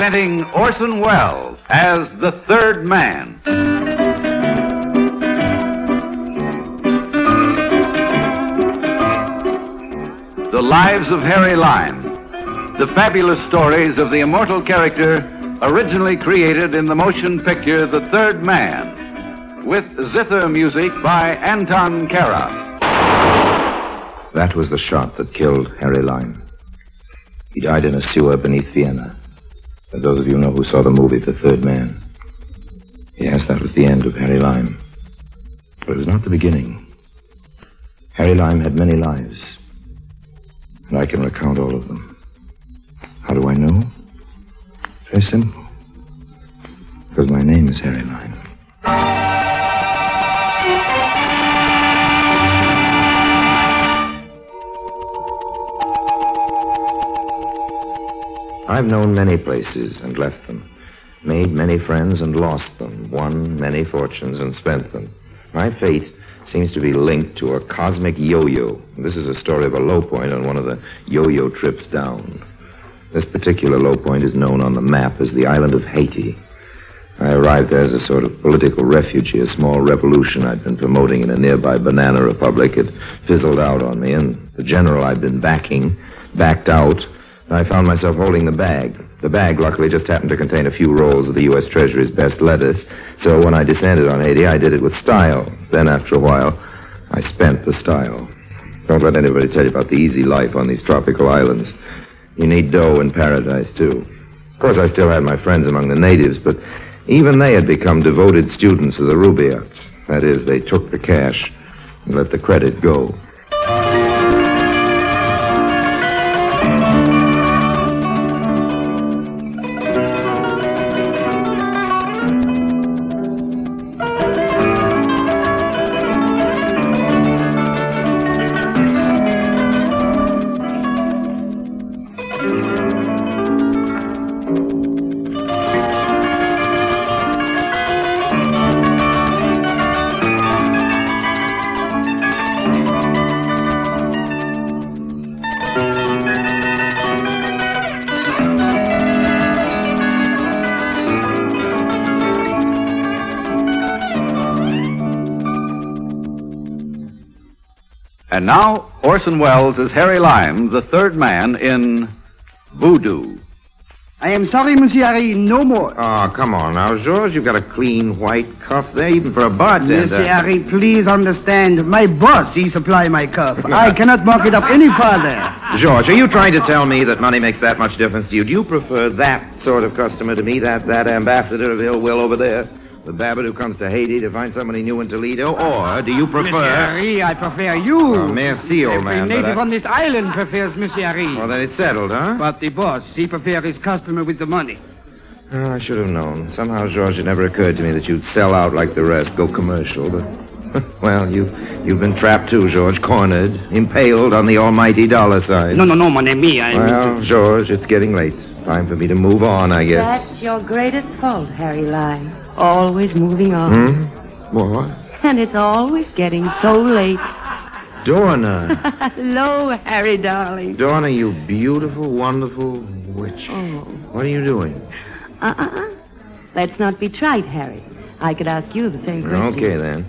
presenting Orson Welles as the third man. The Lives of Harry Lime. The fabulous stories of the immortal character originally created in the motion picture The Third Man, with zither music by Anton Karas. That was the shot that killed Harry Lime. He died in a sewer beneath Vienna. Those of you know who saw the movie The Third Man. Yes, that was the end of Harry Lime. But it was not the beginning. Harry Lime had many lives. And I can recount all of them. How do I know? Very simple. Because my name is Harry Lime. I've known many places and left them. Made many friends and lost them. Won many fortunes and spent them. My fate seems to be linked to a cosmic yo-yo. This is a story of a low point on one of the yo-yo trips down. This particular low point is known on the map as the island of Haiti. I arrived there as a sort of political refugee, a small revolution I'd been promoting in a nearby banana republic had fizzled out on me, and the general I'd been backing backed out. I found myself holding the bag. The bag luckily just happened to contain a few rolls of the U.S. Treasury's best lettuce, so when I descended on Haiti, I did it with style. Then after a while, I spent the style. Don't let anybody tell you about the easy life on these tropical islands. You need dough in paradise, too. Of course, I still had my friends among the natives, but even they had become devoted students of the Rubaiyats. That is, they took the cash and let the credit go. And now, Orson Welles as Harry Lime, the third man in Voodoo. I am sorry, Monsieur Harry, no more. Oh, come on now, George. You've got a clean white cuff there, even for a bartender. Monsieur Harry, please understand. My boss, he supply my cuff. I cannot mark it up any further. George, are you trying to tell me that money makes that much difference to you? Do you prefer that sort of customer to me, that that ambassador of ill will over there? The Babbitt who comes to Haiti to find somebody new in Toledo? Or do you Monsieur prefer... Harry, I prefer you. Oh, merci, old Every man, but native I- on this island prefers Monsieur Harry. Well, then it's settled, huh? But the boss, he prefers his customer with the money. Oh, I should have known. Somehow, George, it never occurred to me that you'd sell out like the rest, go commercial, but... well, you, you've been trapped too, George. Cornered, impaled on the almighty dollar sign. No, no, no, mon ami. I... Well, George, it's getting late. Time for me to move on, I guess. That's your greatest fault, Harry Lime. Always moving on. Hmm? What? And it's always getting so late. Dorna. Hello, Harry, darling. Dorna, you beautiful, wonderful witch. Oh. What are you doing? Uh-uh. Let's not be trite, Harry. I could ask you the same question. Okay, then.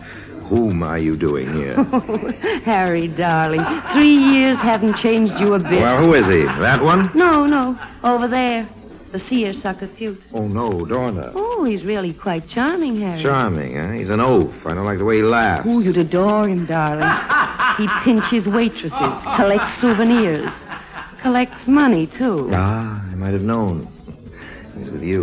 Whom are you doing here? Harry, darling. Three years haven't changed you a bit. well, who is he? That one? No, no. Over there. The seersucker suit. Oh, no, Dorna. Oh, he's really quite charming, Harry. Charming, huh? He's an oaf. I don't like the way he laughs. Oh, you'd adore him, darling. He pinches waitresses, collects souvenirs, collects money, too. Ah, I might have known. He's with you.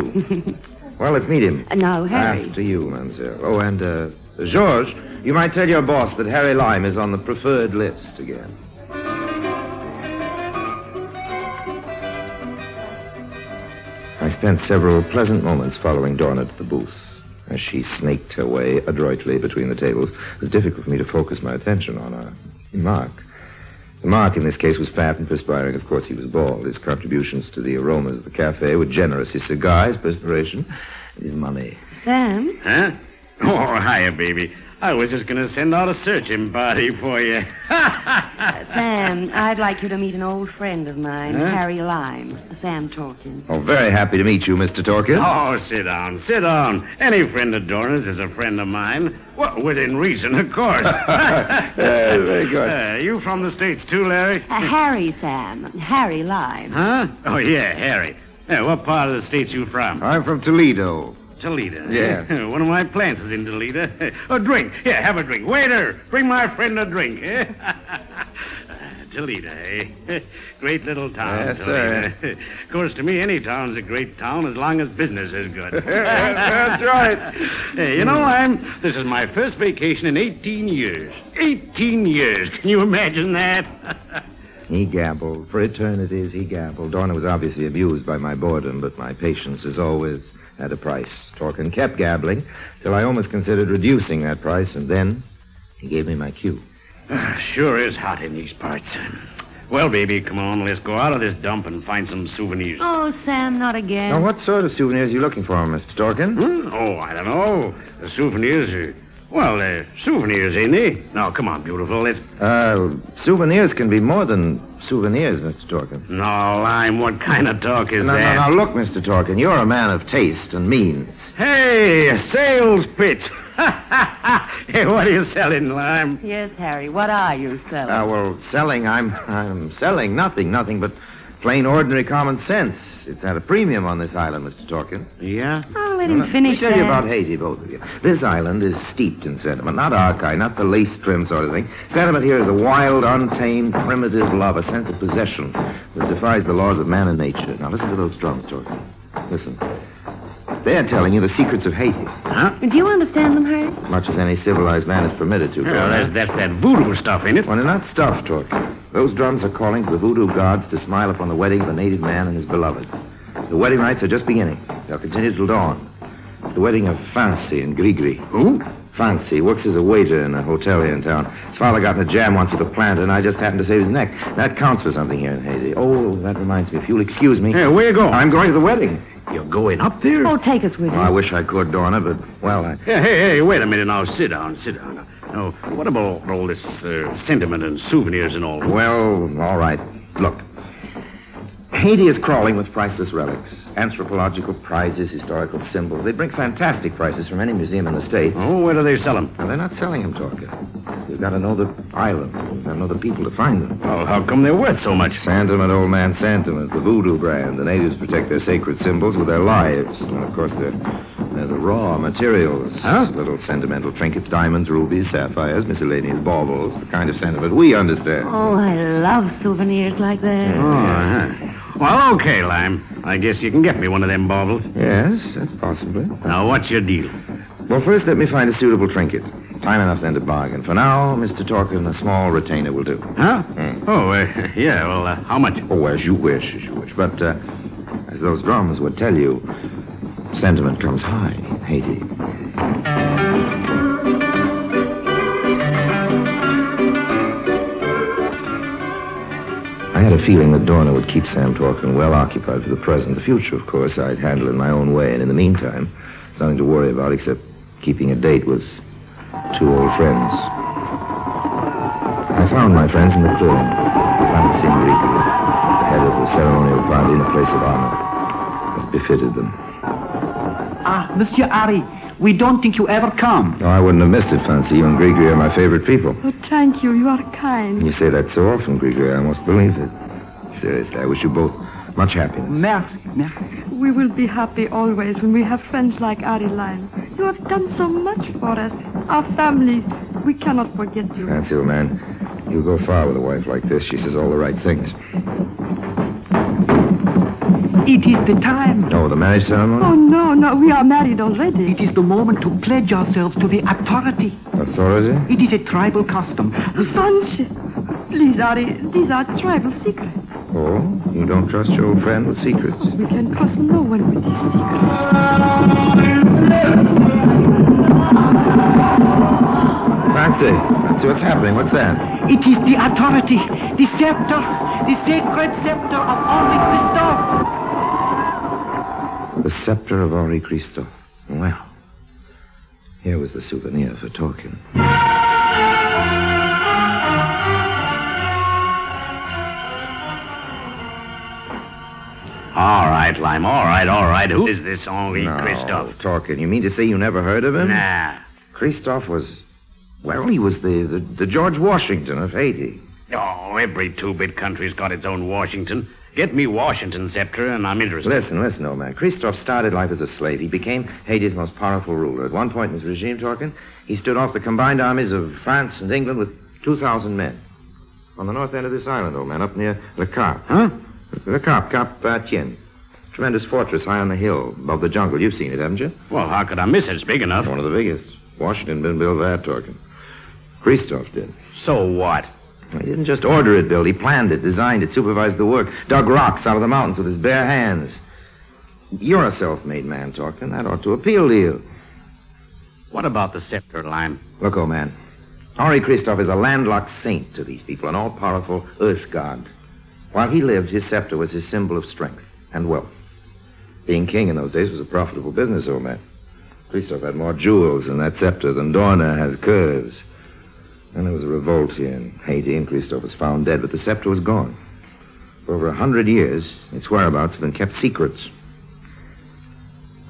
well, let's meet him. And now, Harry. After you, mademoiselle. Oh, and, uh, George, you might tell your boss that Harry Lime is on the preferred list again. Spent several pleasant moments following Dorna to the booth. As she snaked her way adroitly between the tables, it was difficult for me to focus my attention on her. Mark. The Mark in this case was fat and perspiring. Of course, he was bald. His contributions to the aromas of the cafe were generous. His cigar, his perspiration, and his money. Sam? Huh? Oh, hiya, baby. I was just going to send out a searching party for you. Sam, I'd like you to meet an old friend of mine, Huh? Harry Lime. Sam Torkin. Oh, very happy to meet you, Mr. Torkin. Oh, sit down, sit down. Any friend of Dorna's is a friend of mine. Well, within reason, of course. very good. Uh, you from the States too, Larry? Uh, Harry, Sam. Harry Lime. Huh? Oh, yeah, Harry. Yeah, what part of the States you from? I'm from Toledo. Toledo. Yeah. One of my plants is in Toledo. a drink. Yeah, have a drink. Waiter, bring my friend a drink. eh? Toledo, eh? Great little town, Yes, Toledo. sir. of course, to me, any town's a great town as long as business is good. That's right. Hey, you know, I'm. This is my first vacation in 18 years. 18 years. Can you imagine that? He gabbled. For eternities, he gabbled. Dorna was obviously abused by my boredom, but my patience, as always, had a price. Torkin kept gabbling till I almost considered reducing that price, and then he gave me my cue. sure is hot in these parts. Well, baby, come on. Let's go out of this dump and find some souvenirs. Oh, Sam, not again. Now, what sort of souvenirs are you looking for, Mr. Torkin? Hmm? Oh, I don't know. The souvenirs are. Well, they're souvenirs, ain't they? Now, come on, beautiful. Let's. Uh, souvenirs can be more than souvenirs, Mr. Torkin. No, Lime, what kind of talk is No, no, that? now, look, Mr. Torkin, you're a man of taste and means. Hey, a sales pitch. hey, what are you selling, Lime? Yes, Harry, what are you selling? Uh, well, selling, I'm, I'm selling nothing, nothing but plain, ordinary common sense. It's at a premium on this island, Mr. Torkin. Yeah? oh, let him Let me finish tell you that. about Haiti, both of you. This island is steeped in sentiment, not archive, not the lace trim sort of thing. Sentiment here is a wild, untamed, primitive love, a sense of possession that defies the laws of man and nature. Now listen to those drums, Torkin. Listen. They're telling you the secrets of Haiti, Huh? Do you understand them, Harry? as much as any civilized man is permitted to. Well, Torkin. that's, that's that voodoo stuff, ain't it? Well, they're not stuffed, Torkin. Those drums are calling to the voodoo gods to smile upon the wedding of a native man and his beloved. The wedding rites are just beginning. They'll continue till dawn. The wedding of Fancy and Grigri. Who? Fancy works as a waiter in a hotel here in town. His father got in a jam once with a planter, and I just happened to save his neck. That counts for something here in Haiti. Oh, that reminds me. If you'll excuse me. Hey, where you going? I'm going to the wedding. You're going up there? Oh, take us with Oh, I wish I could, Dorna, but, well, I... Hey, hey, hey, wait a minute now. Sit down, sit down. Now, what about all this uh, sentiment and souvenirs and all? Well, all right. Look. Haiti is crawling with priceless relics. Anthropological prizes, historical symbols. They bring fantastic prices from any museum in the States. Oh, where do they sell them? Now, they're not selling them, Torkin. You've got to know the island. You've got to know the people to find them. Oh, how come they're worth so much? Sentiment, old man, sentiment. The voodoo brand. The natives protect their sacred symbols with their lives. And, of course, they're, they're the raw materials. Huh? Little sentimental trinkets, diamonds, rubies, sapphires, miscellaneous baubles. The kind of sentiment we understand. Oh, I love souvenirs like that. Oh, uh-huh. Well, okay, Lime. I guess you can get me one of them baubles. Yes, that's possibly. Now, what's your deal? Well, first, let me find a suitable trinket. Time enough then to bargain. For now, Mr. Torkin, a small retainer will do. Huh? Oh, uh, yeah, well, uh, how much? Oh, as you wish, as you wish. But, uh, as those drums would tell you, sentiment comes high Haiti. I had a feeling that Dorna would keep Sam Torkin well occupied for the present. The future, of course, I'd handle in my own way. And in the meantime, nothing to worry about except keeping a date with two old friends. I found my friends in the clearing. Ricky, the head of the ceremonial party in a place of honor, as befitted them. Ah, Monsieur Harry, we don't think you ever come. No, I wouldn't have missed it, Fancy. You and Grigri are my favorite people. Oh, thank you. You are kind. You say that so often, Grigri, I almost believe it. Seriously, I wish you both much happiness. Merci, merci. We will be happy always when we have friends like Ari Lime. You have done so much for us. Our families. We cannot forget you. Fancy, old man, you go far with a wife like this. She says all the right things. It is the time. Oh, the marriage ceremony? Oh, no, no. We are married already. It is the moment to pledge ourselves to the authority. Authority? It is a tribal custom. Fancy. Please, Ari, these are tribal secrets. Oh, you don't trust your old friend with secrets? We can trust no one with these secrets. Fancy, Fancy, what's happening? What's that? It is the authority, the scepter, the sacred scepter of Henri Christophe. The scepter of Henri Christophe. Well, Here was the souvenir for Torkin. All right, Lime. All right, all right. Who is this Henri Christophe? Torkin. You mean to say you never heard of him? Nah. Christophe was, well, he was the, the, the George Washington of Haiti. Oh, every two-bit country's got its own Washington. Get me Washington scepter, and I'm interested. Listen, listen, old man. Christophe started life as a slave. He became Haiti's most powerful ruler. At one point in his regime, Torkin, he stood off the combined armies of France and England with 2,000 men. On the north end of this island, old man, up near Le Cap. Huh? Le Cap, Cap uh, Tien. Tremendous fortress high on the hill above the jungle. You've seen it, haven't you? Well, how could I miss it? It's big enough. One of the biggest. Washington didn't build that, Torkin. Christophe did. So what? He didn't just order it built. He planned it, designed it, supervised the work, dug rocks out of the mountains with his bare hands. You're a self-made man, Torkin. That ought to appeal to you. What about the scepter, Lime? Look, old man. Henri Christophe is a landlocked saint to these people, an all-powerful earth god. While he lived, his scepter was his symbol of strength and wealth. Being king in those days was a profitable business, old man. Christophe had more jewels in that scepter than Dorna has curves. And there was a revolt here in Haiti, and Christophe was found dead, but the scepter was gone. For over a hundred years, its whereabouts have been kept secrets.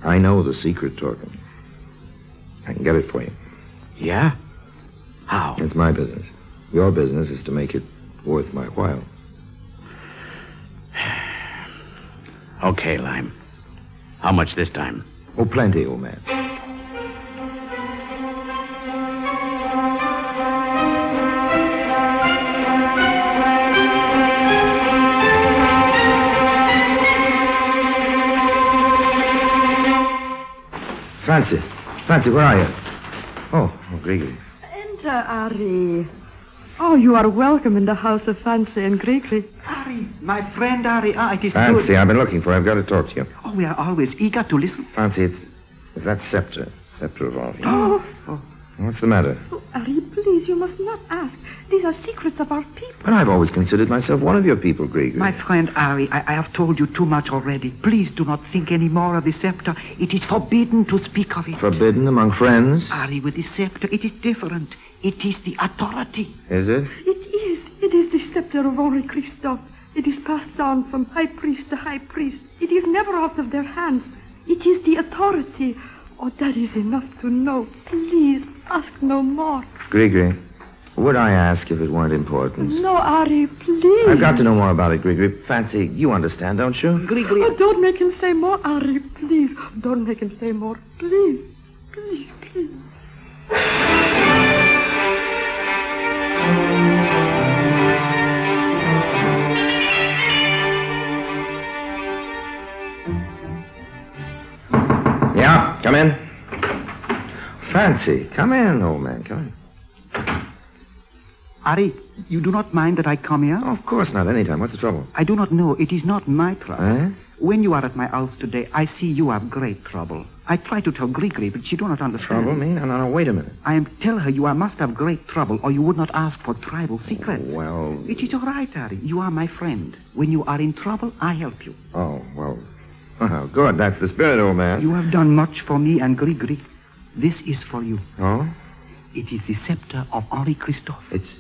I know the secret, Torkin. I can get it for you. Yeah? How? It's my business. Your business is to make it worth my while. Okay, Lime. How much this time? Oh, plenty, old man. Fancy. Fancy, where are you? Oh, oh Gregory. Enter, Ari. Oh, you are welcome in the house of Fancy and Gregory. Harry, my friend Harry. Ah, it is Fancy, good. I've been looking for you. I've got to talk to you. Oh, we are always eager to listen. Fancy, it's, it's that scepter. Scepter of Henri. Oh, What's the matter? oh, Ari, please, you must not ask. These are secrets of our people. But I've always considered myself one of your people, Gregory. My friend Ari, I, I have told you too much already. Please do not think any more of the scepter. It is forbidden to speak of it. Forbidden among friends? Ari, with the scepter, it is different. It is the authority. Is it? It is. It is the scepter of Henri Christophe. It is passed on from high priest to high priest. It is never out of their hands. It is the authority. Oh, that is enough to know. Please, ask no more. Gregory, would I ask if it weren't important? No, Ari, please. I've got to know more about it, Gregory. Fancy, you understand, don't you? Gregory, Oh, don't make him say more, Ari, please. Don't make him say more. Please. Please, please. Yeah, come in. Fancy, come in, old man, come in. Harry, you do not mind that I come here? Of course not, anytime. What's the trouble? I do not know. It is not my trouble. Eh? When you are at my house today, I see you have great trouble. I try to tell Gregory, but she do not understand. Trouble me? No, no, no, wait a minute. I am tell her you are, must have great trouble, or you would not ask for tribal secrets. Well, It is all right, Ari. You are my friend. When you are in trouble, I help you. oh, well. Oh, good. That's the spirit, old man. You have done much for me and Gregory. This is for you. Oh? It is the scepter of Henri Christophe. It's.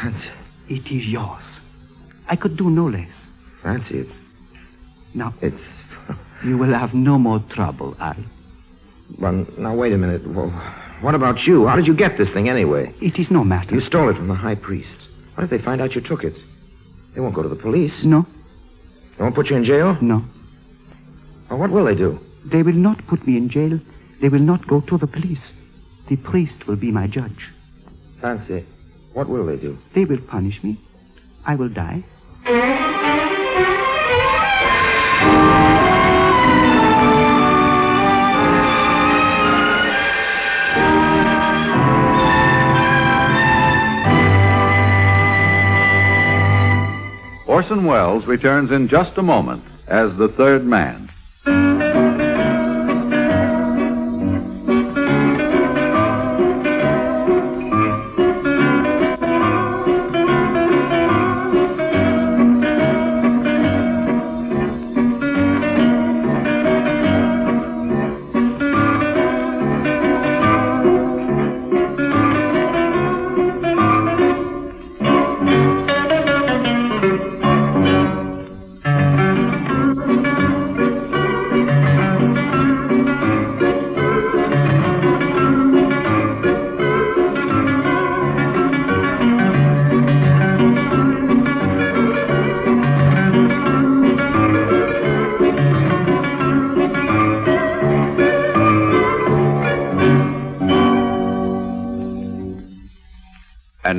Fancy. It is yours. I could do no less. Fancy, it. Now, It's. you will have no more trouble, Harry. Well, now, wait a minute. Well, what about you? How did you get this thing anyway? It is no matter. You stole it from the high priest. What if they find out you took it? They won't go to the police. No, They won't put you in jail? no. Well, what will they do? They will not put me in jail. They will not go to the police. The priest will be my judge. Fancy, what will they do? They will punish me. I will die. Orson Welles returns in just a moment as the third man.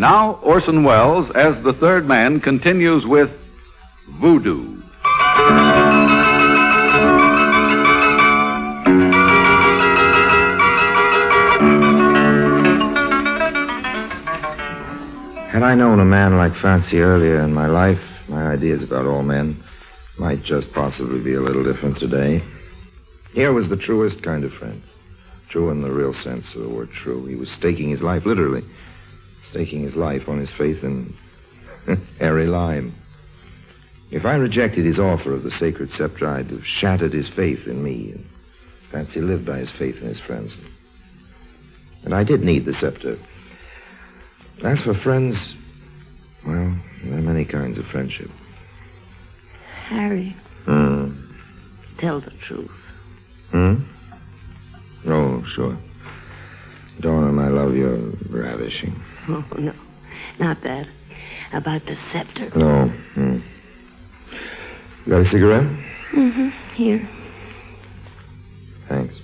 Now, Orson Welles, as the third man, continues with Voodoo. Had I known a man like Fancy earlier in my life, my ideas about all men might just possibly be a little different today. Here was the truest kind of friend. True in the real sense of the word true. He was staking his life, literally, staking his life on his faith in Harry Lime. If I rejected his offer of the sacred scepter, I'd have shattered his faith in me. And Fancy lived by his faith in his friends. And I did need the scepter. As for friends, well, there are many kinds of friendship. Harry, Hmm. tell the truth. Hmm? Oh, sure. Donna, my love, you're ravishing. Oh, no, not that. About the scepter. No. You got a cigarette? Mm-hmm. Here. Thanks.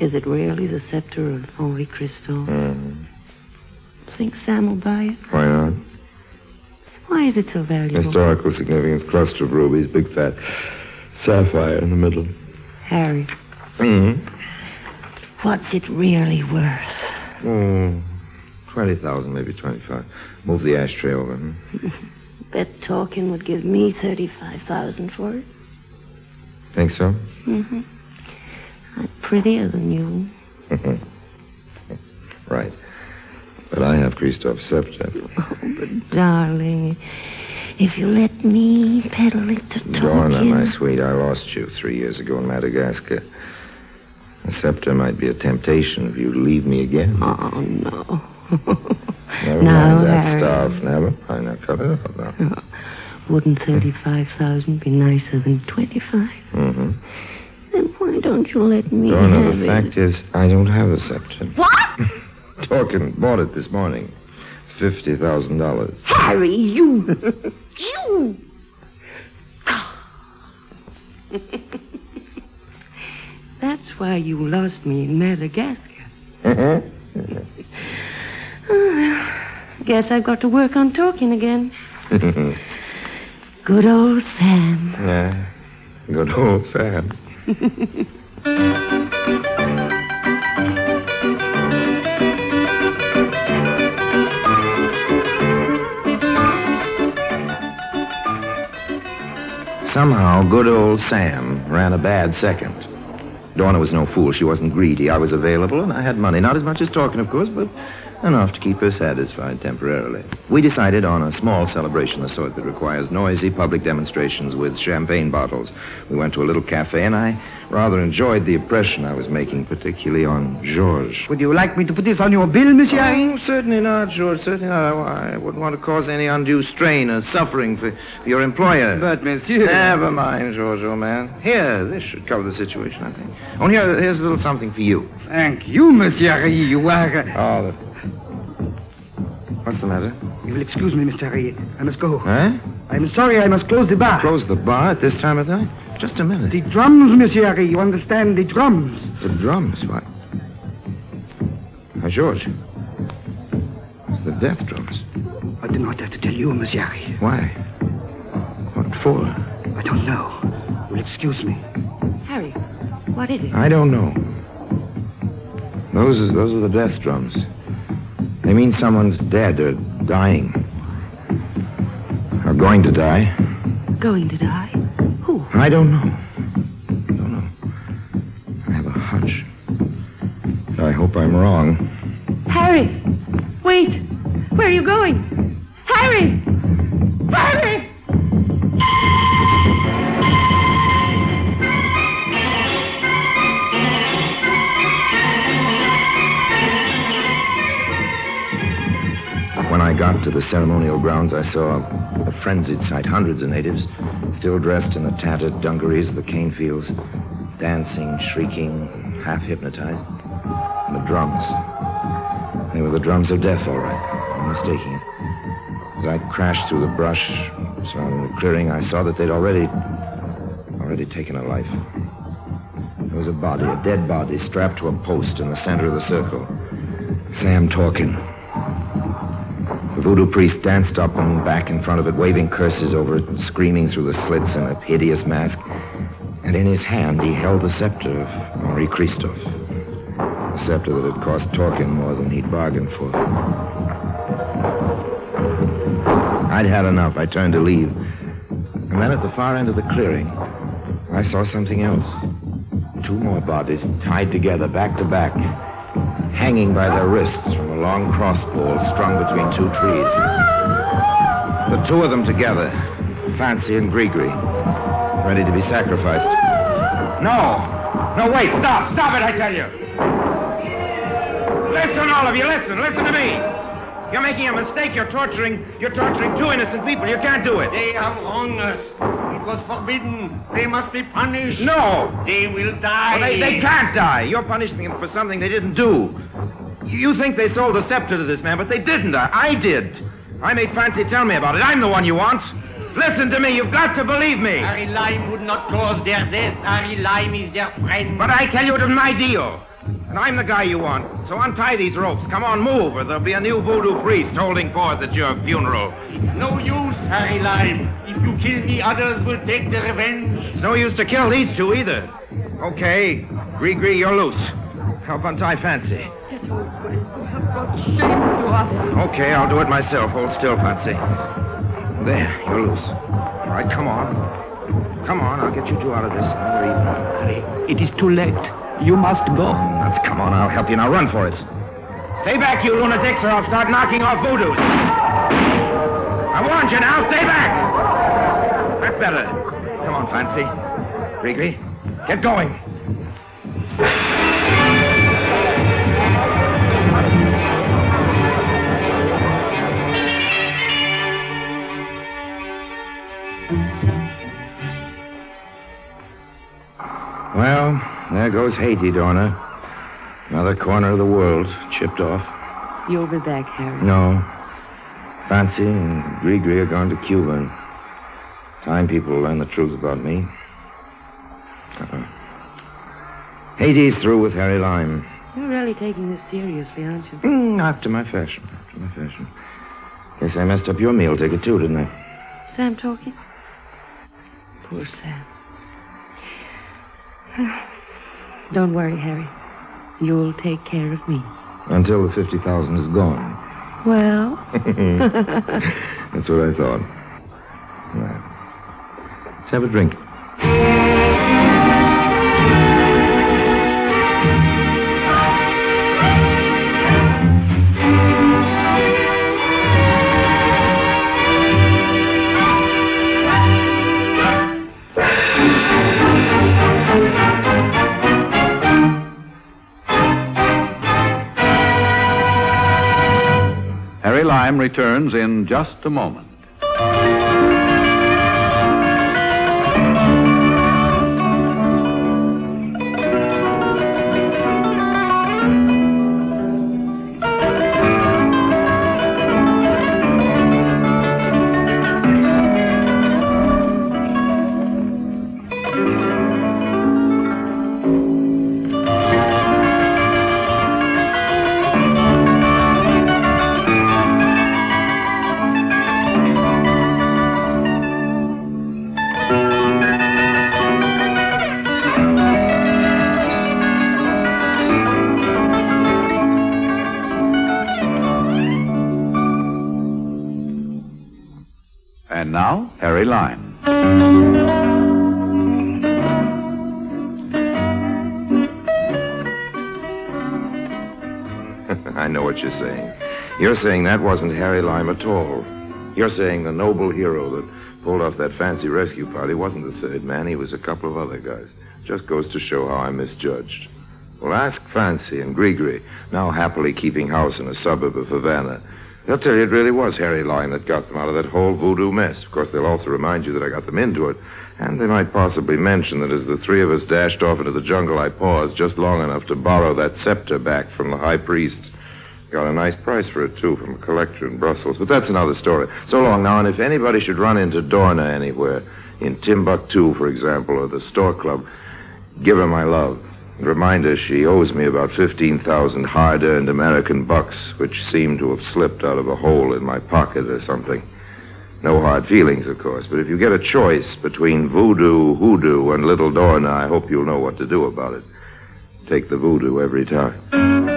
Is it really the scepter of Henri Christophe? Hmm. Think Sam will buy it? Why not? Why is it so valuable? Historical significance, cluster of rubies, big fat sapphire in the middle. Harry, Mm Hmm. what's it really worth? Oh, 20,000, maybe 25. Move the ashtray over. Hmm? Bet Torkin would give me 35000 for it. Think so? Mm-hmm. I'm prettier than you. right. But I have Christophe's scepter. Oh, but darling, if you let me peddle it to Torkin... Donna, my sweet, I lost you three years ago in Madagascar. The scepter might be a temptation if you leave me again. Oh, no. Never no, mind that Harry. stuff. Never mind. Now cut it. Wouldn't 35000 be nicer than 25 Mm-hmm. Then why don't you let me Donna, have the it? fact is, I don't have a scepter. What? Torkin, bought it this morning. Fifty thousand dollars. Harry, you... you... That's why you lost me in Madagascar. Guess I've got to work on Torkin again. Good old Sam. yeah. Good old Sam. Somehow, good old Sam ran a bad second. Donna was no fool. She wasn't greedy. I was available, and I had money. Not as much as Torkin, of course, but enough to keep her satisfied temporarily. We decided on a small celebration, the sort that requires noisy public demonstrations with champagne bottles. We went to a little cafe, and I rather enjoyed the impression I was making, particularly on Georges. Would you like me to put this on your bill, Monsieur? Oh, certainly not, George. Certainly not. I, I wouldn't want to cause any undue strain or suffering for, for your employer. But, Monsieur... Never mind, George, old man. Here, this should cover the situation, I think. Only here, here's a little something for you. Thank you, Monsieur You are... Oh, the... What's the matter? You will excuse me, Mr. Harry. I must go. Huh? Eh? I'm sorry I must close the bar. Close the bar at this time of night? Just a minute. The drums, Monsieur Harry. You understand? The drums. The drums, what? Now, George. It's the death drums. I do not have to tell you, Monsieur Harry. Why? What for? I don't know. You will excuse me. Harry, what is it? I don't know. Those are, those are the death drums. They mean someone's dead or dying. Or going to die. Going to die? Who? I don't know. I don't know. I have a hunch. I hope I'm wrong. Harry! Wait! Where are you going? Harry! Harry! Got to the ceremonial grounds, I saw a frenzied sight. Hundreds of natives, still dressed in the tattered dungarees of the cane fields, dancing, shrieking, half hypnotized. And the drums. They were the drums of death, all right. No mistaking it. As I crashed through the brush surrounding the clearing, I saw that they'd already, already taken a life. There was a body, a dead body, strapped to a post in the center of the circle. Sam Torkin. Voodoo priest danced up and back in front of it, waving curses over it and screaming through the slits in a hideous mask. And in his hand, he held the scepter of Henri Christophe. The scepter that had cost Torkin more than he'd bargained for. I'd had enough. I turned to leave. And then at the far end of the clearing, I saw something else. Two more bodies tied together, back to back, hanging by their wrists from a long crossbow strung between two trees. The two of them together, Fancy and Grigri, ready to be sacrificed. No! No, wait, stop! Stop it, I tell you! Listen, all of you, listen, listen to me! You're making a mistake. You're torturing. You're torturing two innocent people. You can't do it. They have wronged us. Was forbidden. They must be punished. No. They will die. Well, they, they can't die. You're punishing them for something they didn't do. You think they sold the scepter to this man, but they didn't. I, I did. I made Fancy tell me about it. I'm the one you want. Listen to me. You've got to believe me. Harry Lime would not cause their death. Harry Lime is their friend. But I tell you, it was my deal. And I'm the guy you want. So untie these ropes. Come on, move, or there'll be a new voodoo priest holding forth at your funeral. It's no use, Harry Lime. If you kill me, others will take the revenge. It's no use to kill these two either. Okay, Grigri, you're loose. Help untie Fancy. That old friend you have brought shame to us. Okay, I'll do it myself. Hold still, Fancy. There, you're loose. All right, come on. Come on, I'll get you two out of this. Then we're even. Harry, it is too late. You must go. Let's come on, I'll help you. Now run for it. Stay back, you lunatics, or I'll start knocking off voodoos. I warned you now, stay back. That's better. Come on, Fancy. Grigri, get going. Well, there goes Haiti, Dorna. Another corner of the world chipped off. You'll be back, Harry. No. Fancy and Grigri are gone to Cuba. And time people will learn the truth about me. Uh-uh. Haiti's through with Harry Lime. You're really taking this seriously, aren't you? Mm, after my fashion. After my fashion. Guess I messed up your meal ticket, too, didn't I? Sam Torkin? Poor Sam. Don't worry, Harry. You'll take care of me. Until the 50,000 is gone. Well, That's what I thought. Right. Let's have a drink. Lime returns in just a moment. Now, Harry Lime. I know what you're saying. You're saying that wasn't Harry Lime at all. You're saying the noble hero that pulled off that fancy rescue party wasn't the third man. He was a couple of other guys. Just goes to show how I'm misjudged. Well, ask Fancy and Grigri, now happily keeping house in a suburb of Havana. They'll tell you it really was Harry Lime that got them out of that whole voodoo mess. Of course, they'll also remind you that I got them into it. And they might possibly mention that as the three of us dashed off into the jungle, I paused just long enough to borrow that scepter back from the high priest. Got a nice price for it, too, from a collector in Brussels. But that's another story. So long now, and if anybody should run into Dorna anywhere, in Timbuktu, for example, or the Stork Club, give her my love. Remind her she owes me about 15,000 hard-earned American bucks, which seem to have slipped out of a hole in my pocket or something. No hard feelings, of course, but if you get a choice between voodoo, hoodoo, and Little Dorna, I hope you'll know what to do about it. Take the voodoo every time.